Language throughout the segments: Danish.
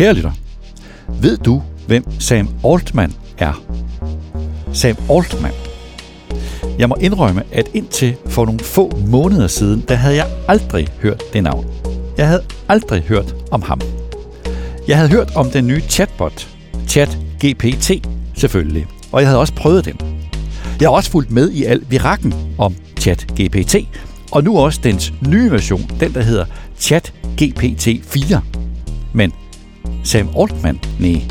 Kære lytter, ved du, hvem Sam Altman er? Sam Altman. Jeg må indrømme, at indtil for nogle få måneder siden, der havde jeg aldrig hørt det navn. Jeg havde aldrig hørt om ham. Jeg havde hørt om den nye chatbot, ChatGPT selvfølgelig, og jeg havde også prøvet den. Jeg har også fulgt med i al virakken om ChatGPT, og nu også dens nye version, den der hedder ChatGPT 4. Men Sam Altman, nej.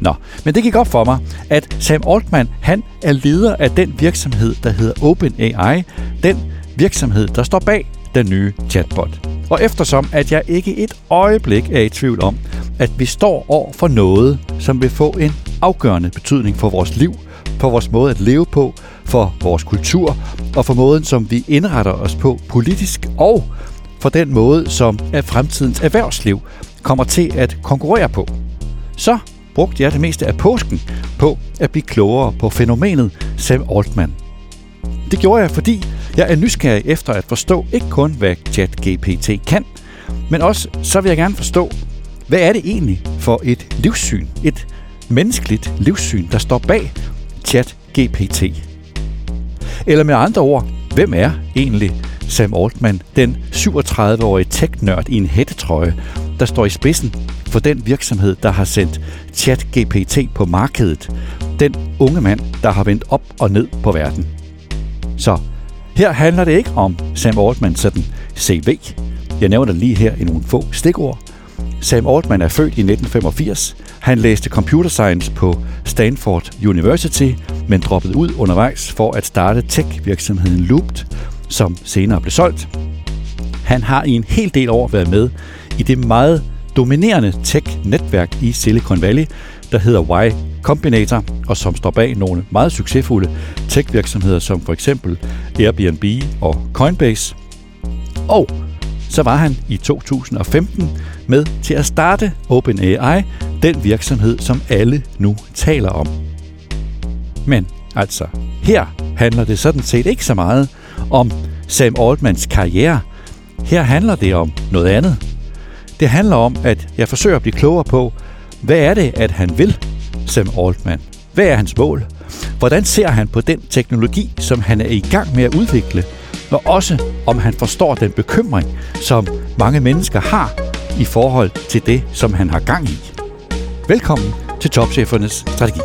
Nå, men det gik op for mig, at Sam Altman, han er leder af den virksomhed, der hedder OpenAI, den virksomhed, der står bag den nye chatbot. Og eftersom at jeg ikke et øjeblik er i tvivl om, at vi står over for noget, som vil få en afgørende betydning for vores liv, for vores måde at leve på, for vores kultur og for måden, som vi indretter os på politisk og for den måde, som er fremtidens erhvervsliv kommer til at konkurrere på. Så brugte jeg det meste af påsken på at blive klogere på fænomenet Sam Altman. Det gjorde jeg, fordi jeg er nysgerrig efter at forstå ikke kun, hvad ChatGPT kan, men også så vil jeg gerne forstå, hvad er det egentlig for et livssyn, et menneskeligt livssyn, der står bag ChatGPT? Eller med andre ord, hvem er egentlig Sam Altman, den 37-årige tech-nørd i en hættetrøje, der står i spidsen for den virksomhed, der har sendt ChatGPT på markedet. Den unge mand, der har vendt op og ned på verden. Så her handler det ikke om Sam Altman sådan CV. Jeg nævner lige her i nogle få stikord. Sam Altman er født i 1985. Han læste computer science på Stanford University, men droppede ud undervejs for at starte tech-virksomheden Looped, som senere blev solgt. Han har i en hel del år været med i det meget dominerende tech-netværk i Silicon Valley, der hedder Y Combinator, og som står bag nogle meget succesfulde tech-virksomheder som for eksempel Airbnb og Coinbase. Og så var han i 2015 med til at starte OpenAI, den virksomhed, som alle nu taler om. Men altså, her handler det sådan set ikke så meget om Sam Altmans karriere. Her handler det om noget andet. Det handler om, at jeg forsøger at blive klogere på, hvad er det, at han vil, Sam Altman? Hvad er hans mål? Hvordan ser han på den teknologi, som han er i gang med at udvikle? Og også om han forstår den bekymring, som mange mennesker har i forhold til det, som han har gang i. Velkommen til Topchefernes Strategi.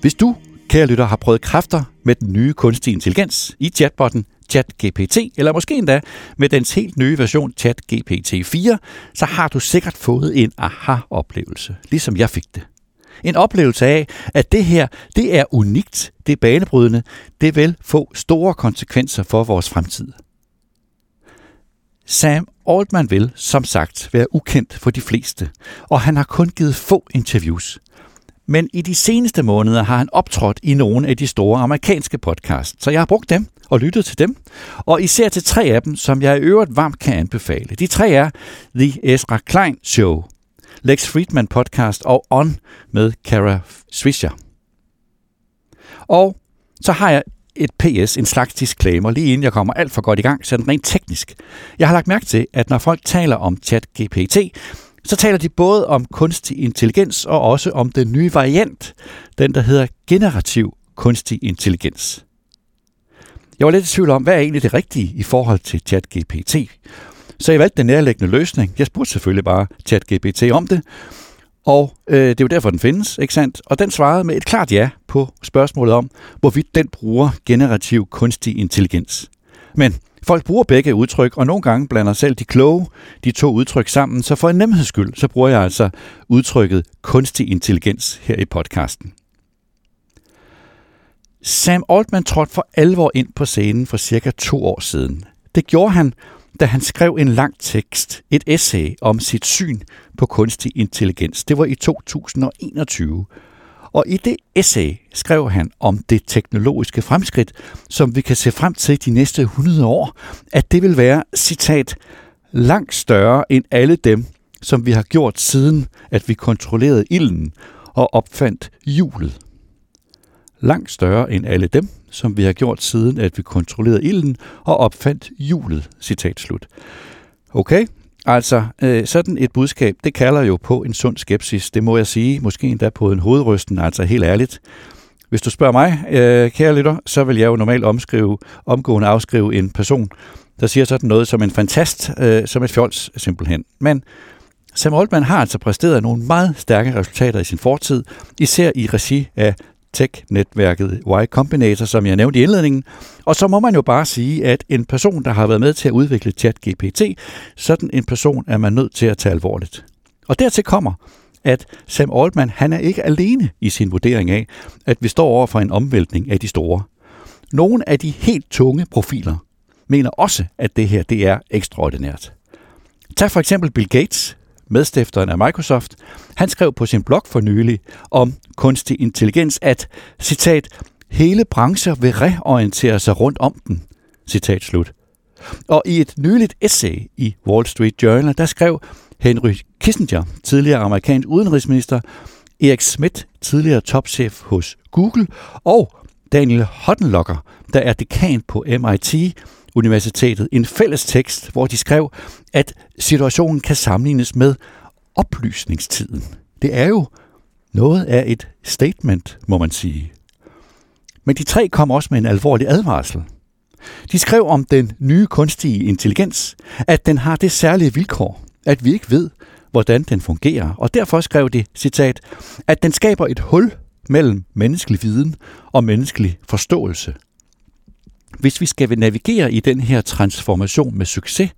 Hvis du, kære lytter, har prøvet kræfter med den nye kunstige intelligens i chatbotten ChatGPT, eller måske endda med dens helt nye version ChatGPT 4, så har du sikkert fået en aha-oplevelse, ligesom jeg fik det. En oplevelse af, at det her, det er unikt, det er banebrydende, det vil få store konsekvenser for vores fremtid. Sam Altman vil, som sagt, være ukendt for de fleste, og han har kun givet få interviews. Men i de seneste måneder har han optrådt i nogle af de store amerikanske podcasts, så jeg har brugt dem og lyttet til dem, og især til tre af dem, som jeg i øvrigt varmt kan anbefale. De tre er The Ezra Klein Show, Lex Friedman podcast og On med Kara Swisher. Og så har jeg et PS, en slags disclaimer, lige inden jeg kommer alt for godt i gang, sådan rent teknisk. Jeg har lagt mærke til, at når folk taler om chat-GPT, så taler de både om kunstig intelligens og også om den nye variant, den der hedder generativ kunstig intelligens. Jeg var lidt i tvivl om, hvad er egentlig det rigtige i forhold til ChatGPT. Så jeg valgte den nærliggende løsning. Jeg spurgte selvfølgelig bare ChatGPT om det, og øh, det er jo derfor, den findes, ikke sandt? Og den svarede med et klart ja på spørgsmålet om, hvorvidt den bruger generativ kunstig intelligens. Men folk bruger begge udtryk, og nogle gange blander selv de kloge de to udtryk sammen, så for en nemheds skyld, så bruger jeg altså udtrykket kunstig intelligens her i podcasten. Sam Altman trådte for alvor ind på scenen for cirka to år siden. Det gjorde han, da han skrev en lang tekst, et essay om sit syn på kunstig intelligens. Det var i 2021. Og i det essay skrev han om det teknologiske fremskridt, som vi kan se frem til de næste 100 år, at det vil være, citat, langt større end alle dem, som vi har gjort siden, at vi kontrollerede ilden og opfandt hjulet langt større end alle dem, som vi har gjort siden, at vi kontrollerede ilden og opfandt hjulet. Citat slut. Okay, Altså, øh, sådan et budskab, det kalder jo på en sund skepsis. Det må jeg sige, måske endda på en hovedrysten, altså helt ærligt. Hvis du spørger mig, øh, kære lytter, så vil jeg jo normalt omskrive, omgående afskrive en person, der siger sådan noget som en fantast, øh, som et fjols simpelthen. Men Sam Altman har altså præsteret nogle meget stærke resultater i sin fortid, især i regi af tech-netværket Y Combinator, som jeg nævnte i indledningen. Og så må man jo bare sige, at en person, der har været med til at udvikle ChatGPT, sådan en person er man nødt til at tage alvorligt. Og dertil kommer, at Sam Altman han er ikke alene i sin vurdering af, at vi står over for en omvæltning af de store. Nogle af de helt tunge profiler mener også, at det her det er ekstraordinært. Tag for eksempel Bill Gates, medstifteren af Microsoft. Han skrev på sin blog for nylig om kunstig intelligens, at, citat, hele brancher vil reorientere sig rundt om den, citat slut. Og i et nyligt essay i Wall Street Journal, der skrev Henry Kissinger, tidligere amerikansk udenrigsminister, Erik Schmidt, tidligere topchef hos Google, og Daniel Hottenlocker, der er dekan på MIT, Universitetet, en fælles tekst, hvor de skrev, at situationen kan sammenlignes med oplysningstiden. Det er jo noget af et statement, må man sige. Men de tre kom også med en alvorlig advarsel. De skrev om den nye kunstige intelligens, at den har det særlige vilkår, at vi ikke ved, hvordan den fungerer, og derfor skrev de, citat, at den skaber et hul mellem menneskelig viden og menneskelig forståelse. Hvis vi skal navigere i den her transformation med succes,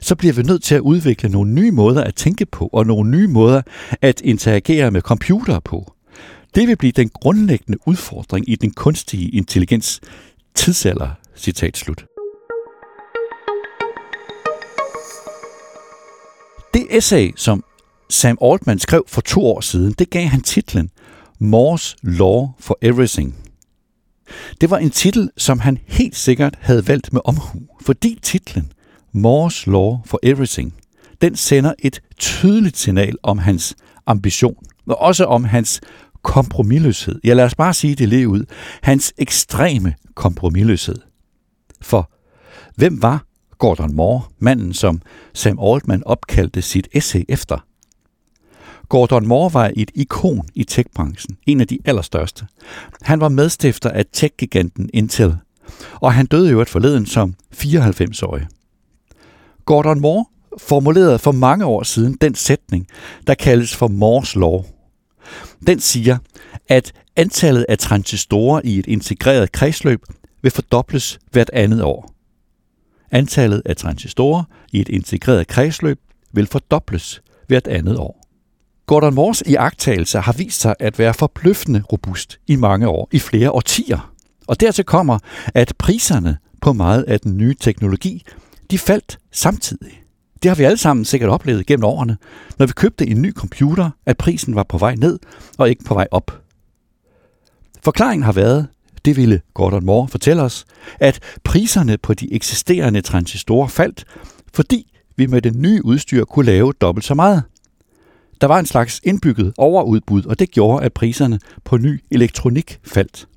så bliver vi nødt til at udvikle nogle nye måder at tænke på, og nogle nye måder at interagere med computere på. Det vil blive den grundlæggende udfordring i den kunstige intelligens tidsalder. Citat slut. Det essay, som Sam Altman skrev for to år siden, det gav han titlen Moore's Law for Everything. Det var en titel, som han helt sikkert havde valgt med omhu, fordi titlen Moore's Law for Everything, den sender et tydeligt signal om hans ambition, og også om hans kompromilløshed. Ja, lad os bare sige det lige ud. Hans ekstreme kompromilløshed. For hvem var Gordon Moore, manden som Sam Altman opkaldte sit essay efter? Gordon Moore var et ikon i techbranchen, en af de allerstørste. Han var medstifter af tech-giganten Intel, og han døde i øvrigt forleden som 94-årig. Gordon Moore formulerede for mange år siden den sætning, der kaldes for Moores lov. Den siger, at antallet af transistorer i et integreret kredsløb vil fordobles hvert andet år. Antallet af transistorer i et integreret kredsløb vil fordobles hvert andet år. Gordon Moores iagttagelser har vist sig at være forbløffende robust i mange år, i flere årtier. Og dertil kommer, at priserne på meget af den nye teknologi, de faldt samtidig. Det har vi alle sammen sikkert oplevet gennem årene, når vi købte en ny computer, at prisen var på vej ned og ikke på vej op. Forklaringen har været, det ville Gordon Moore fortælle os, at priserne på de eksisterende transistorer faldt, fordi vi med det nye udstyr kunne lave dobbelt så meget – der var en slags indbygget overudbud, og det gjorde, at priserne på ny elektronik faldt.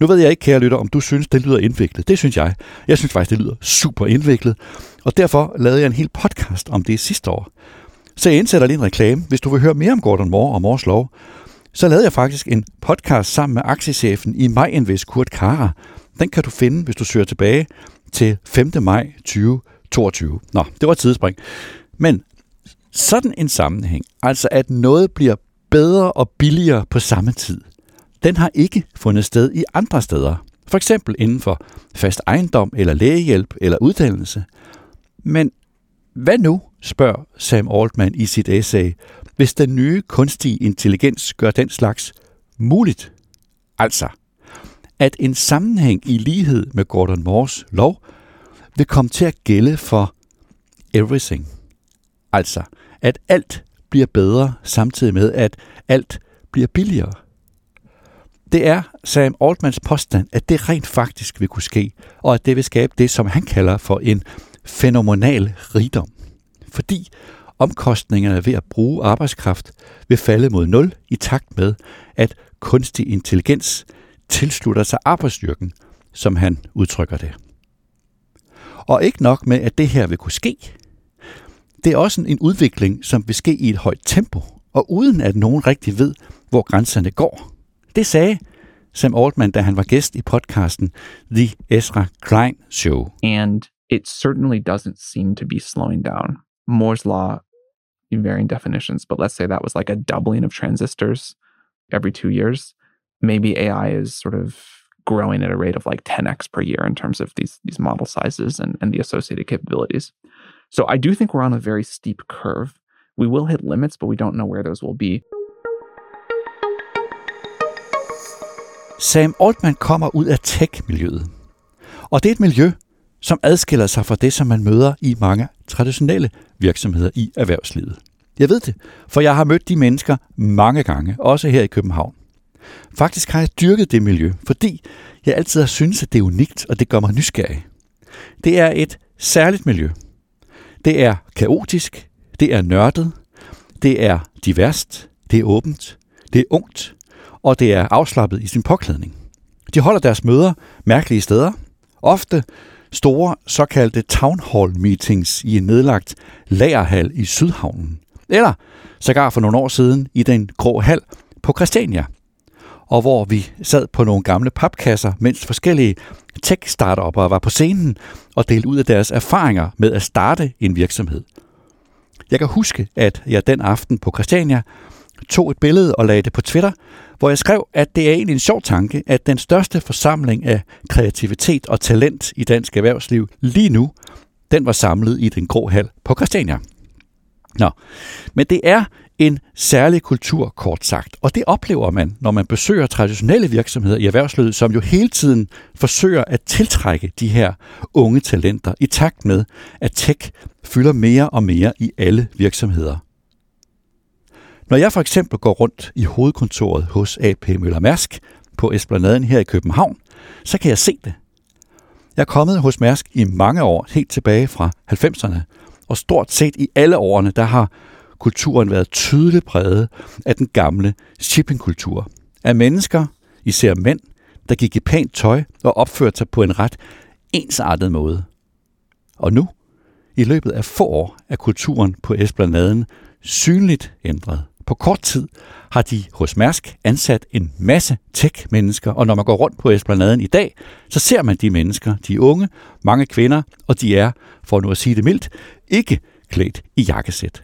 Nu ved jeg ikke, kære lytter, om du synes, det lyder indviklet. Det synes jeg. Jeg synes faktisk, det lyder super indviklet. Og derfor lavede jeg en hel podcast om det sidste år. Så jeg indsætter lige en reklame. Hvis du vil høre mere om Gordon Moore og Moores lov, så lavede jeg faktisk en podcast sammen med aktiechefen i MyInvest, Kurt Kara. Den kan du finde, hvis du søger tilbage til 5. maj 2022. Nå, det var et tidsspring. Men sådan en sammenhæng, altså at noget bliver bedre og billigere på samme tid, den har ikke fundet sted i andre steder. For eksempel inden for fast ejendom eller lægehjælp eller uddannelse. Men hvad nu, spørger Sam Altman i sit essay, hvis den nye kunstige intelligens gør den slags muligt? Altså, at en sammenhæng i lighed med Gordon Moores lov vil komme til at gælde for everything. Altså, at alt bliver bedre, samtidig med, at alt bliver billigere. Det er Sam Altmans påstand, at det rent faktisk vil kunne ske, og at det vil skabe det, som han kalder for en fænomenal rigdom. Fordi omkostningerne ved at bruge arbejdskraft vil falde mod nul i takt med, at kunstig intelligens tilslutter sig arbejdsstyrken, som han udtrykker det. Og ikke nok med, at det her vil kunne ske, det er også en udvikling, som vil ske i et højt tempo, og uden at nogen rigtig ved, hvor grænserne går. Det sagde Sam Altman, da han var gæst i podcasten The Ezra Klein Show. And it certainly doesn't seem to be slowing down. Moore's law in varying definitions, but let's say that was like a doubling of transistors every two years. Maybe AI is sort of growing at a rate of like 10x per year in terms of these these model sizes and, and the associated capabilities. So I do think we're on a very steep curve. We will hit limits, but we don't know where those will be. Sam Altman kommer ud af tech-miljøet. Og det er et miljø, som adskiller sig fra det, som man møder i mange traditionelle virksomheder i erhvervslivet. Jeg ved det, for jeg har mødt de mennesker mange gange, også her i København. Faktisk har jeg dyrket det miljø, fordi jeg altid har syntes, at det er unikt, og det gør mig nysgerrig. Det er et særligt miljø. Det er kaotisk, det er nørdet, det er diverst, det er åbent, det er ungt, og det er afslappet i sin påklædning. De holder deres møder mærkelige steder, ofte store såkaldte town hall meetings i en nedlagt lagerhal i Sydhavnen, eller sågar for nogle år siden i den grå hal på Christiania, og hvor vi sad på nogle gamle papkasser, mens forskellige tech-startupper var på scenen og delte ud af deres erfaringer med at starte en virksomhed. Jeg kan huske, at jeg den aften på Christiania tog et billede og lagde det på Twitter, hvor jeg skrev, at det er egentlig en sjov tanke, at den største forsamling af kreativitet og talent i dansk erhvervsliv lige nu, den var samlet i den grå hal på Christiania. Nå, men det er en særlig kultur, kort sagt. Og det oplever man, når man besøger traditionelle virksomheder i erhvervslivet, som jo hele tiden forsøger at tiltrække de her unge talenter i takt med, at tech fylder mere og mere i alle virksomheder. Når jeg for eksempel går rundt i hovedkontoret hos AP Møller Mærsk på Esplanaden her i København, så kan jeg se det. Jeg er kommet hos Mærsk i mange år, helt tilbage fra 90'erne, og stort set i alle årene, der har kulturen været tydeligt præget af den gamle shippingkultur. Af mennesker, især mænd, der gik i pænt tøj og opførte sig på en ret ensartet måde. Og nu, i løbet af få år, er kulturen på Esplanaden synligt ændret. På kort tid har de hos Mærsk ansat en masse tech-mennesker, og når man går rundt på Esplanaden i dag, så ser man de mennesker, de unge, mange kvinder, og de er, for nu at sige det mildt, ikke klædt i jakkesæt.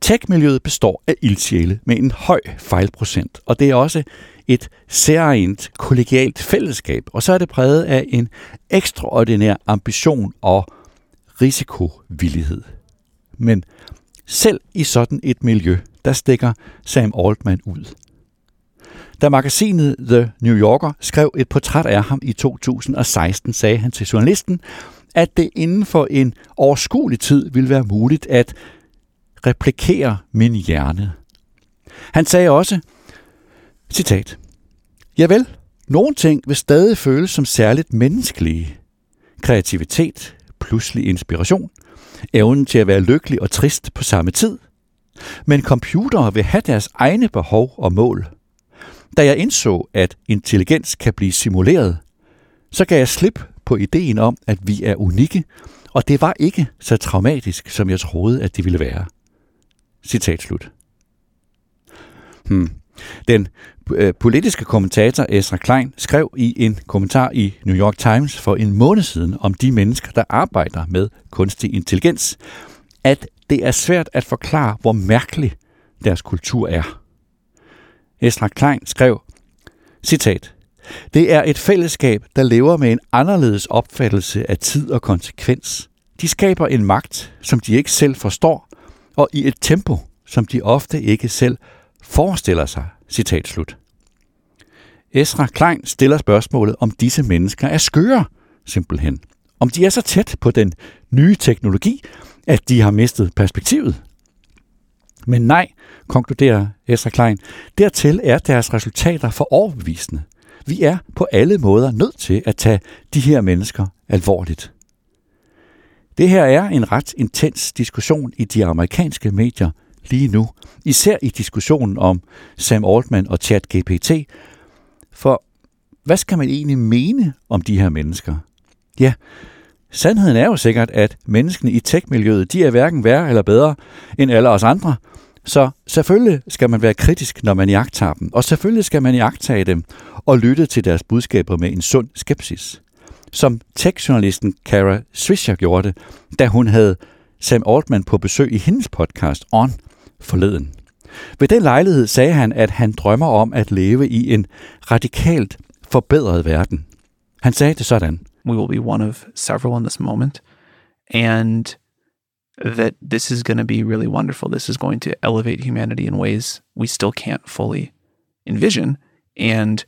Tech-miljøet består af ildsjæle med en høj fejlprocent, og det er også et særligt kollegialt fællesskab, og så er det præget af en ekstraordinær ambition og risikovillighed. Men selv i sådan et miljø, der stikker Sam Altman ud. Da magasinet The New Yorker skrev et portræt af ham i 2016, sagde han til journalisten, at det inden for en overskuelig tid ville være muligt at replikerer min hjerne. Han sagde også, citat, Javel, nogle ting vil stadig føles som særligt menneskelige. Kreativitet, pludselig inspiration, evnen til at være lykkelig og trist på samme tid. Men computere vil have deres egne behov og mål. Da jeg indså, at intelligens kan blive simuleret, så gav jeg slip på ideen om, at vi er unikke, og det var ikke så traumatisk, som jeg troede, at det ville være. Citat slut. Hmm. Den øh, politiske kommentator Ezra Klein skrev i en kommentar i New York Times for en måned siden om de mennesker, der arbejder med kunstig intelligens, at det er svært at forklare, hvor mærkelig deres kultur er. Ezra Klein skrev, citat, det er et fællesskab, der lever med en anderledes opfattelse af tid og konsekvens. De skaber en magt, som de ikke selv forstår, og i et tempo, som de ofte ikke selv forestiller sig. Citat slut. Esra Klein stiller spørgsmålet, om disse mennesker er skøre, simpelthen. Om de er så tæt på den nye teknologi, at de har mistet perspektivet. Men nej, konkluderer Esra Klein, dertil er deres resultater for overbevisende. Vi er på alle måder nødt til at tage de her mennesker alvorligt. Det her er en ret intens diskussion i de amerikanske medier lige nu, især i diskussionen om Sam Altman og ChatGPT. For hvad skal man egentlig mene om de her mennesker? Ja, sandheden er jo sikkert, at menneskene i tech-miljøet, de er hverken værre eller bedre end alle os andre. Så selvfølgelig skal man være kritisk, når man jagter dem, og selvfølgelig skal man jagtage dem og lytte til deres budskaber med en sund skepsis. Som tech-journalisten Kara Swisher gjorde det, da hun havde Sam Altman på besøg i hendes podcast On forleden. Ved den lejlighed sagde han, at han drømmer om at leve i en radikalt forbedret verden. Han sagde det sådan. We will be one of several in this moment. And that this is going to be really wonderful. This is going to elevate humanity in ways we still can't fully envision. And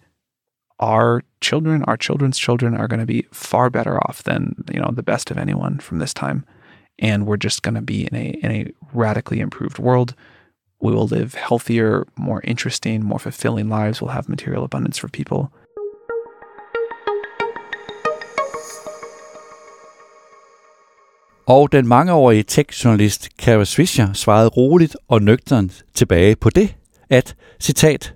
our children, our children's children are going to be far better off than, you know, the best of anyone from this time. And we're just going to be in a in a radically improved world. We will live healthier, more interesting, more fulfilling lives. We'll have material abundance for people. Og den mangeårige tech-journalist Kara Swisher svarede roligt og nøgternt tilbage på det, at, citat,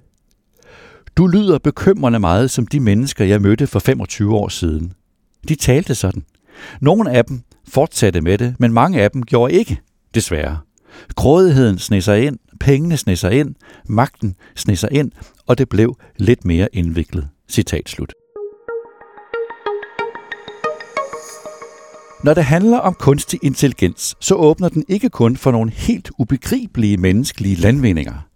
Du lyder bekymrende meget som de mennesker, jeg mødte for 25 år siden. De talte sådan. Nogle af dem fortsatte med det, men mange af dem gjorde ikke, desværre. Grådigheden sned sig ind, pengene sned sig ind, magten sned sig ind, og det blev lidt mere indviklet. Citat slut. Når det handler om kunstig intelligens, så åbner den ikke kun for nogle helt ubegribelige menneskelige landvindinger.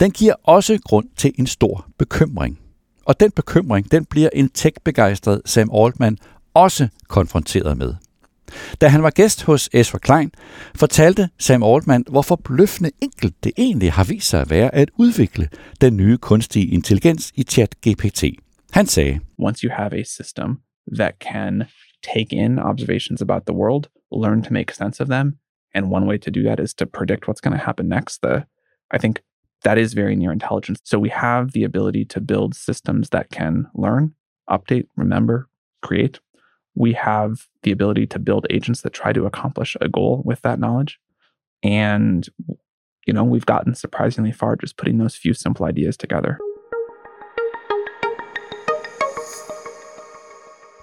Den giver også grund til en stor bekymring. Og den bekymring, den bliver en tech-begejstret Sam Altman også konfronteret med. Da han var gæst hos Ezra Klein, fortalte Sam Altman, hvor forbløffende enkelt det egentlig har vist sig at være at udvikle den nye kunstige intelligens i ChatGPT. Han sagde, Once you have a system that can take in observations about the world, learn to make sense of them, and one way to do that is to predict what's going to happen next. The I think that is very near intelligence. So we have the ability to build systems that can learn, update, remember, create. We have the ability to build agents that try to accomplish a goal with that knowledge. And, you know, we've gotten surprisingly far just putting those few simple ideas together.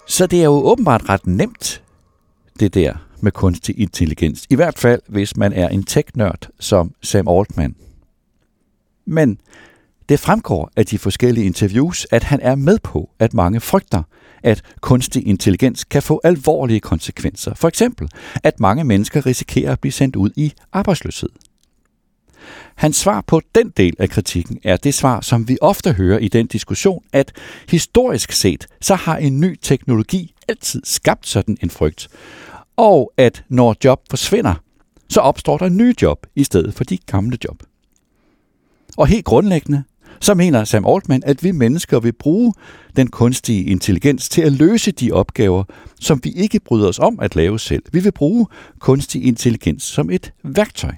Så det er jo åbenbart ret nemt, det der med kunstig intelligens. I hvert fald, hvis man er en tech-nørd som Sam Altman. Men det fremgår af de forskellige interviews, at han er med på, at mange frygter, at kunstig intelligens kan få alvorlige konsekvenser. For eksempel, at mange mennesker risikerer at blive sendt ud i arbejdsløshed. Hans svar på den del af kritikken er det svar, som vi ofte hører i den diskussion, at historisk set, så har en ny teknologi altid skabt sådan en frygt. Og at når job forsvinder, så opstår der nye job i stedet for de gamle job. Og helt grundlæggende, så mener Sam Altman, at vi mennesker vil bruge den kunstige intelligens til at løse de opgaver, som vi ikke bryder os om at lave selv. Vi vil bruge kunstig intelligens som et værktøj.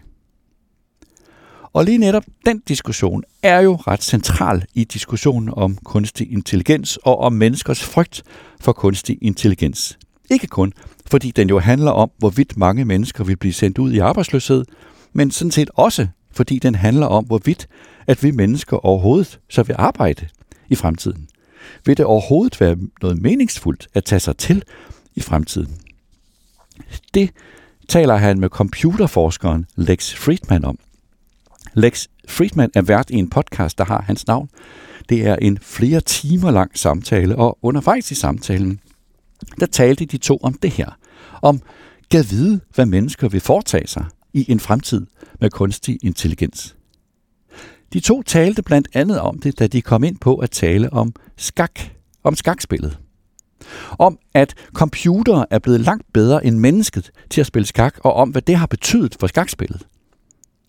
Og lige netop den diskussion er jo ret central i diskussionen om kunstig intelligens og om menneskers frygt for kunstig intelligens. Ikke kun fordi den jo handler om, hvorvidt mange mennesker vil blive sendt ud i arbejdsløshed, men sådan set også fordi den handler om, hvorvidt at vi mennesker overhovedet så vil arbejde i fremtiden. Vil det overhovedet være noget meningsfuldt at tage sig til i fremtiden? Det taler han med computerforskeren Lex Friedman om. Lex Friedman er vært i en podcast, der har hans navn. Det er en flere timer lang samtale, og undervejs i samtalen, der talte de to om det her. Om gad vide, hvad mennesker vil foretage sig i en fremtid med kunstig intelligens. De to talte blandt andet om det, da de kom ind på at tale om skak, om skakspillet. Om at computere er blevet langt bedre end mennesket til at spille skak, og om hvad det har betydet for skakspillet.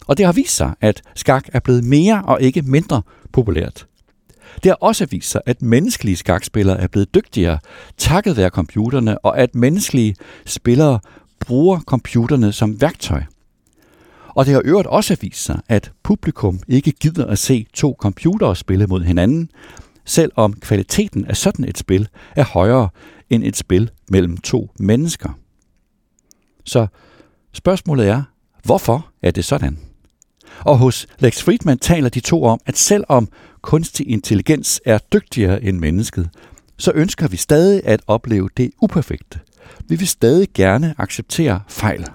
Og det har vist sig, at skak er blevet mere og ikke mindre populært. Det har også vist sig, at menneskelige skakspillere er blevet dygtigere takket være computerne, og at menneskelige spillere bruger computerne som værktøj. Og det har øvrigt også vist sig, at publikum ikke gider at se to computere spille mod hinanden, selvom kvaliteten af sådan et spil er højere end et spil mellem to mennesker. Så spørgsmålet er, hvorfor er det sådan? Og hos Lex Friedman taler de to om, at selvom kunstig intelligens er dygtigere end mennesket, så ønsker vi stadig at opleve det uperfekte. vi vil stadig gerne acceptere fejl.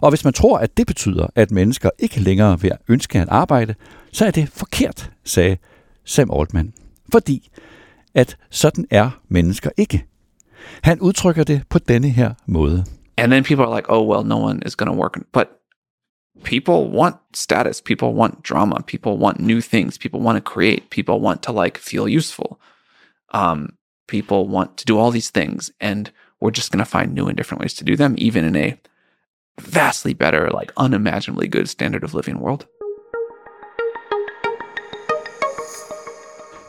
Og hvis man tror, at det betyder, at mennesker ikke længere vil ønske at arbejde, så er det forkert, sagde Sam Altman. Fordi at sådan er mennesker ikke. Han udtrykker det på denne her måde. And then people are like, oh, well, no one is going to work. But people want status. People want drama. People want new things. People want to create. People want to like feel useful. Um, people want to do all these things. And we're just going to find new and different ways to do them, even in a vastly better, like unimaginably good standard of living world.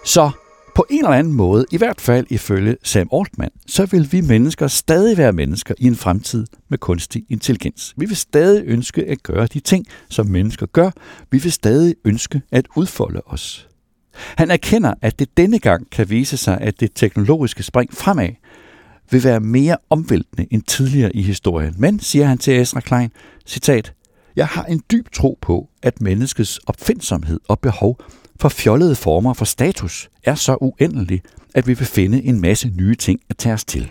Så på en eller anden måde, i hvert fald ifølge Sam Altman, så vil vi mennesker stadig være mennesker i en fremtid med kunstig intelligens. Vi vil stadig ønske at gøre de ting, som mennesker gør. Vi vil stadig ønske at udfolde os. Han erkender, at det denne gang kan vise sig, at det teknologiske spring fremad vil være mere omvæltende end tidligere i historien. Men, siger han til Ezra Klein, citat, jeg har en dyb tro på, at menneskets opfindsomhed og behov for fjollede former for status er så uendelig, at vi vil finde en masse nye ting at tage os til.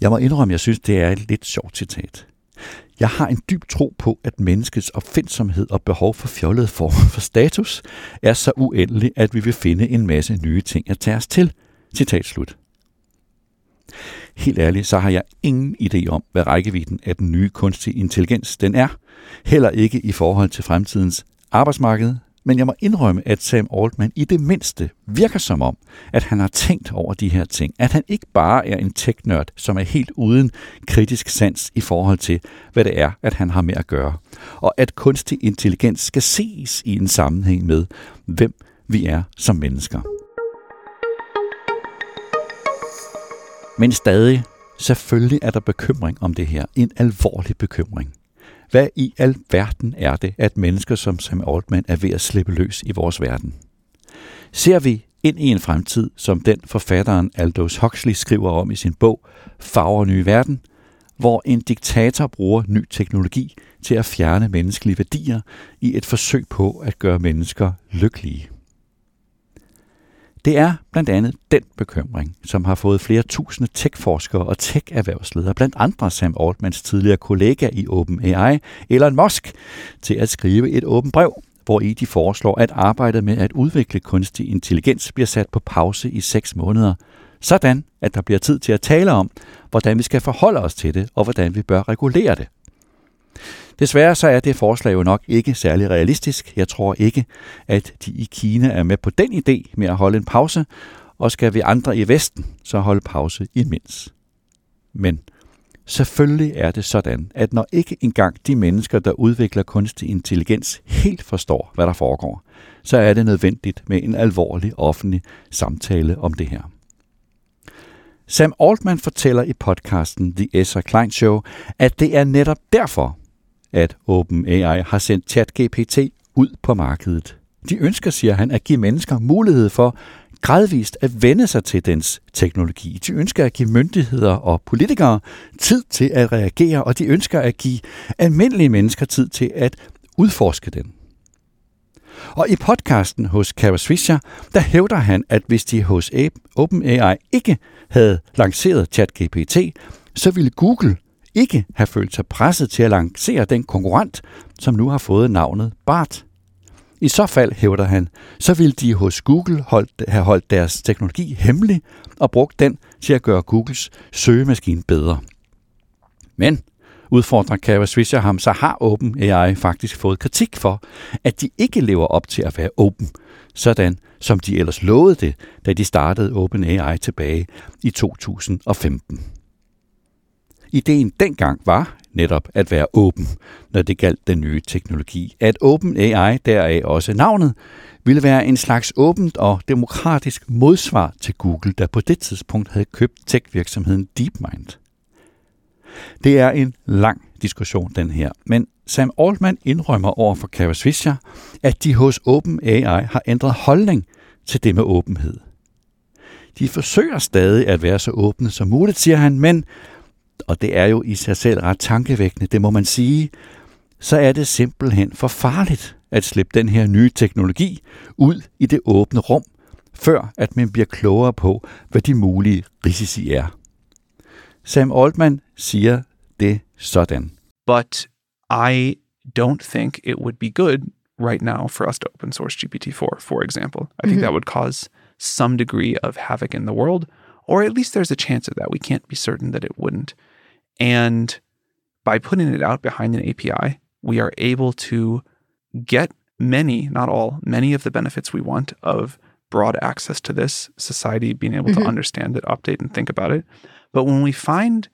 Jeg må indrømme, at jeg synes, det er et lidt sjovt citat. Jeg har en dyb tro på, at menneskets opfindsomhed og behov for fjollede former for status er så uendelig, at vi vil finde en masse nye ting at tage os til. Citat slut. Helt ærligt, så har jeg ingen idé om, hvad rækkevidden af den nye kunstige intelligens den er. Heller ikke i forhold til fremtidens arbejdsmarked, men jeg må indrømme, at Sam Altman i det mindste virker som om, at han har tænkt over de her ting. At han ikke bare er en tech-nørd, som er helt uden kritisk sans i forhold til, hvad det er, at han har med at gøre. Og at kunstig intelligens skal ses i en sammenhæng med, hvem vi er som mennesker. Men stadig, selvfølgelig er der bekymring om det her. En alvorlig bekymring. Hvad i alverden er det, at mennesker som Sam Altman er ved at slippe løs i vores verden? Ser vi ind i en fremtid, som den forfatteren Aldous Huxley skriver om i sin bog Farver nye verden, hvor en diktator bruger ny teknologi til at fjerne menneskelige værdier i et forsøg på at gøre mennesker lykkelige. Det er blandt andet den bekymring, som har fået flere tusinde tech-forskere og tech-erhvervsledere, blandt andre Sam Altmans tidligere kollega i OpenAI, Elon Musk, til at skrive et åbent brev, hvor i de foreslår, at arbejdet med at udvikle kunstig intelligens bliver sat på pause i seks måneder, sådan at der bliver tid til at tale om, hvordan vi skal forholde os til det, og hvordan vi bør regulere det. Desværre så er det forslag jo nok ikke særlig realistisk. Jeg tror ikke, at de i Kina er med på den idé med at holde en pause, og skal vi andre i Vesten så holde pause imens. Men selvfølgelig er det sådan, at når ikke engang de mennesker, der udvikler kunstig intelligens, helt forstår, hvad der foregår, så er det nødvendigt med en alvorlig offentlig samtale om det her. Sam Altman fortæller i podcasten The Ezra Klein Show, at det er netop derfor, at OpenAI har sendt ChatGPT ud på markedet. De ønsker, siger han, at give mennesker mulighed for gradvist at vende sig til dens teknologi. De ønsker at give myndigheder og politikere tid til at reagere, og de ønsker at give almindelige mennesker tid til at udforske den. Og i podcasten hos Kara Swisher, der hævder han, at hvis de hos OpenAI ikke havde lanceret ChatGPT, så ville Google ikke have følt sig presset til at lancere den konkurrent, som nu har fået navnet BART. I så fald, hævder han, så ville de hos Google holdt, have holdt deres teknologi hemmelig og brugt den til at gøre Googles søgemaskine bedre. Men, udfordrer Kara Swisher ham, så har OpenAI faktisk fået kritik for, at de ikke lever op til at være open, sådan som de ellers lovede det, da de startede OpenAI tilbage i 2015. Ideen dengang var netop at være åben, når det galt den nye teknologi. At OpenAI, deraf også navnet, ville være en slags åbent og demokratisk modsvar til Google, der på det tidspunkt havde købt tech-virksomheden DeepMind. Det er en lang diskussion, den her, men Sam Altman indrømmer over for Kara Swisher, at de hos OpenAI har ændret holdning til det med åbenhed. De forsøger stadig at være så åbne som muligt, siger han, men og det er jo i sig selv ret tankevækkende, det må man sige, så er det simpelthen for farligt at slippe den her nye teknologi ud i det åbne rum, før at man bliver klogere på, hvad de mulige risici er. Sam Altman siger det sådan. But I don't think it would be good right now for us to open source GPT-4, for example. I think that would cause some degree of havoc in the world, or at least there's a chance of that. We can't be certain that it wouldn't. And by putting it out behind an API, we are able to get many, not all, many of the benefits we want of broad access to this, society being able to mm-hmm. understand it, update, and think about it. But when we find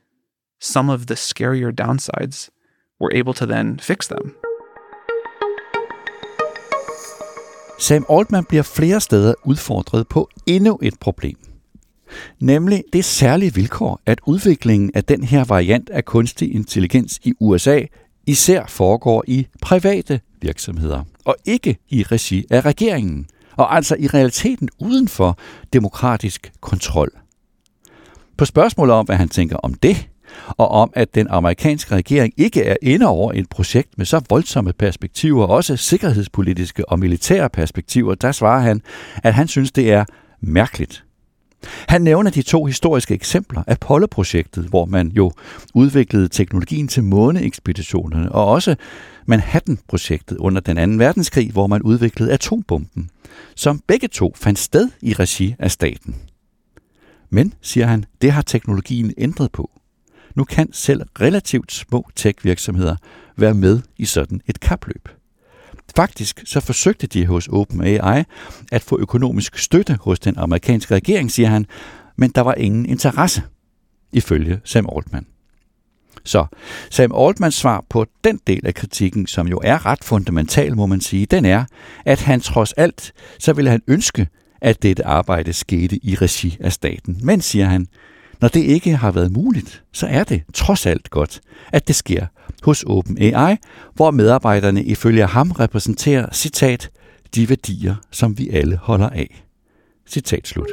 some of the scarier downsides, we're able to then fix them. Sam Altman bliver flere steder udfordret på endnu et problem. Nemlig det særlige vilkår, at udviklingen af den her variant af kunstig intelligens i USA især foregår i private virksomheder, og ikke i regi af regeringen, og altså i realiteten uden for demokratisk kontrol. På spørgsmålet om, hvad han tænker om det, og om, at den amerikanske regering ikke er inde over et projekt med så voldsomme perspektiver, også sikkerhedspolitiske og militære perspektiver, der svarer han, at han synes, det er mærkeligt. Han nævner de to historiske eksempler, Apollo-projektet, hvor man jo udviklede teknologien til måneekspeditionerne, og også Manhattan-projektet under den anden verdenskrig, hvor man udviklede atombomben, som begge to fandt sted i regi af staten. Men, siger han, det har teknologien ændret på. Nu kan selv relativt små tech-virksomheder være med i sådan et kapløb. Faktisk så forsøgte de hos OpenAI at få økonomisk støtte hos den amerikanske regering, siger han, men der var ingen interesse, ifølge Sam Altman. Så Sam Altmans svar på den del af kritikken, som jo er ret fundamental, må man sige, den er, at han trods alt, så ville han ønske, at dette arbejde skete i regi af staten. Men, siger han, når det ikke har været muligt, så er det trods alt godt, at det sker hos OpenAI, hvor medarbejderne ifølge ham repræsenterer, citat, de værdier, som vi alle holder af. Citat slut.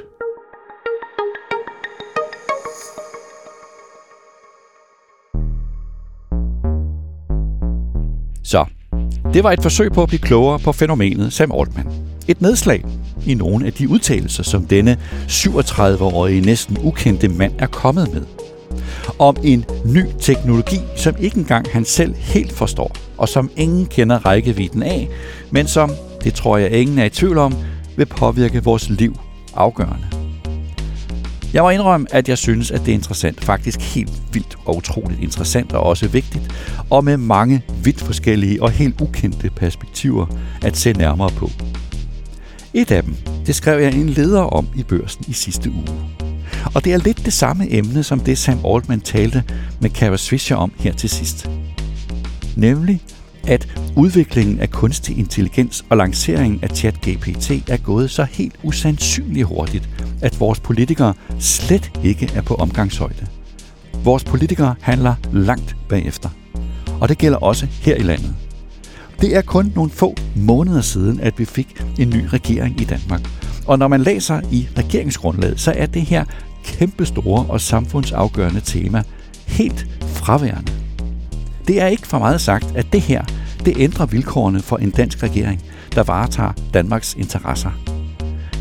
Så, det var et forsøg på at blive klogere på fænomenet Sam Altman. Et nedslag i nogle af de udtalelser, som denne 37-årige næsten ukendte mand er kommet med. Om en ny teknologi, som ikke engang han selv helt forstår, og som ingen kender rækkevidden af, men som, det tror jeg ingen er i tvivl om, vil påvirke vores liv afgørende. Jeg må indrømme, at jeg synes, at det er interessant, faktisk helt vildt og utroligt interessant og også vigtigt, og med mange vidt forskellige og helt ukendte perspektiver at se nærmere på. Et af dem, det skrev jeg en leder om i børsen i sidste uge. Og det er lidt det samme emne, som det Sam Altman talte med Kara Swisher om her til sidst. Nemlig, at udviklingen af kunstig intelligens og lanceringen af ChatGPT er gået så helt usandsynligt hurtigt, at vores politikere slet ikke er på omgangshøjde. Vores politikere handler langt bagefter. Og det gælder også her i landet. Det er kun nogle få måneder siden, at vi fik en ny regering i Danmark. Og når man læser i regeringsgrundlaget, så er det her kæmpestore og samfundsafgørende tema helt fraværende. Det er ikke for meget sagt, at det her det ændrer vilkårene for en dansk regering, der varetager Danmarks interesser.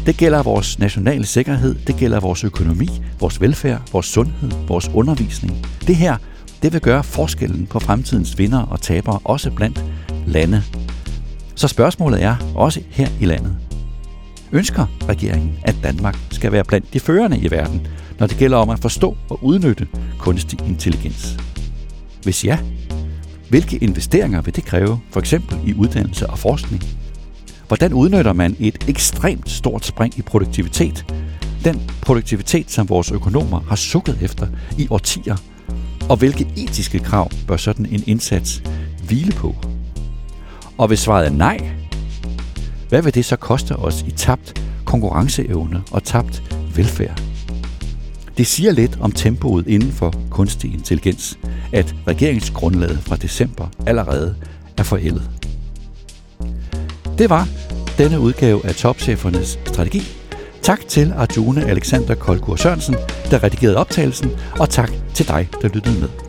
Det gælder vores nationale sikkerhed, det gælder vores økonomi, vores velfærd, vores sundhed, vores undervisning. Det her, det vil gøre forskellen på fremtidens vinder og tabere, også blandt lande. Så spørgsmålet er, også her i landet, ønsker regeringen, at Danmark skal være blandt de førende i verden, når det gælder om at forstå og udnytte kunstig intelligens? Hvis ja, hvilke investeringer vil det kræve, for eksempel i uddannelse og forskning? Hvordan udnytter man et ekstremt stort spring i produktivitet? Den produktivitet, som vores økonomer har sukket efter i årtier. Og hvilke etiske krav bør sådan en indsats hvile på? Og hvis svaret er nej, hvad vil det så koste os i tabt konkurrenceevne og tabt velfærd? Det siger lidt om tempoet inden for kunstig intelligens, at regeringsgrundlaget fra december allerede er forældet. Det var denne udgave af Topchefernes Strategi. Tak til Arjuna Alexander Kolkur Sørensen, der redigerede optagelsen, og tak til dig, der lyttede med.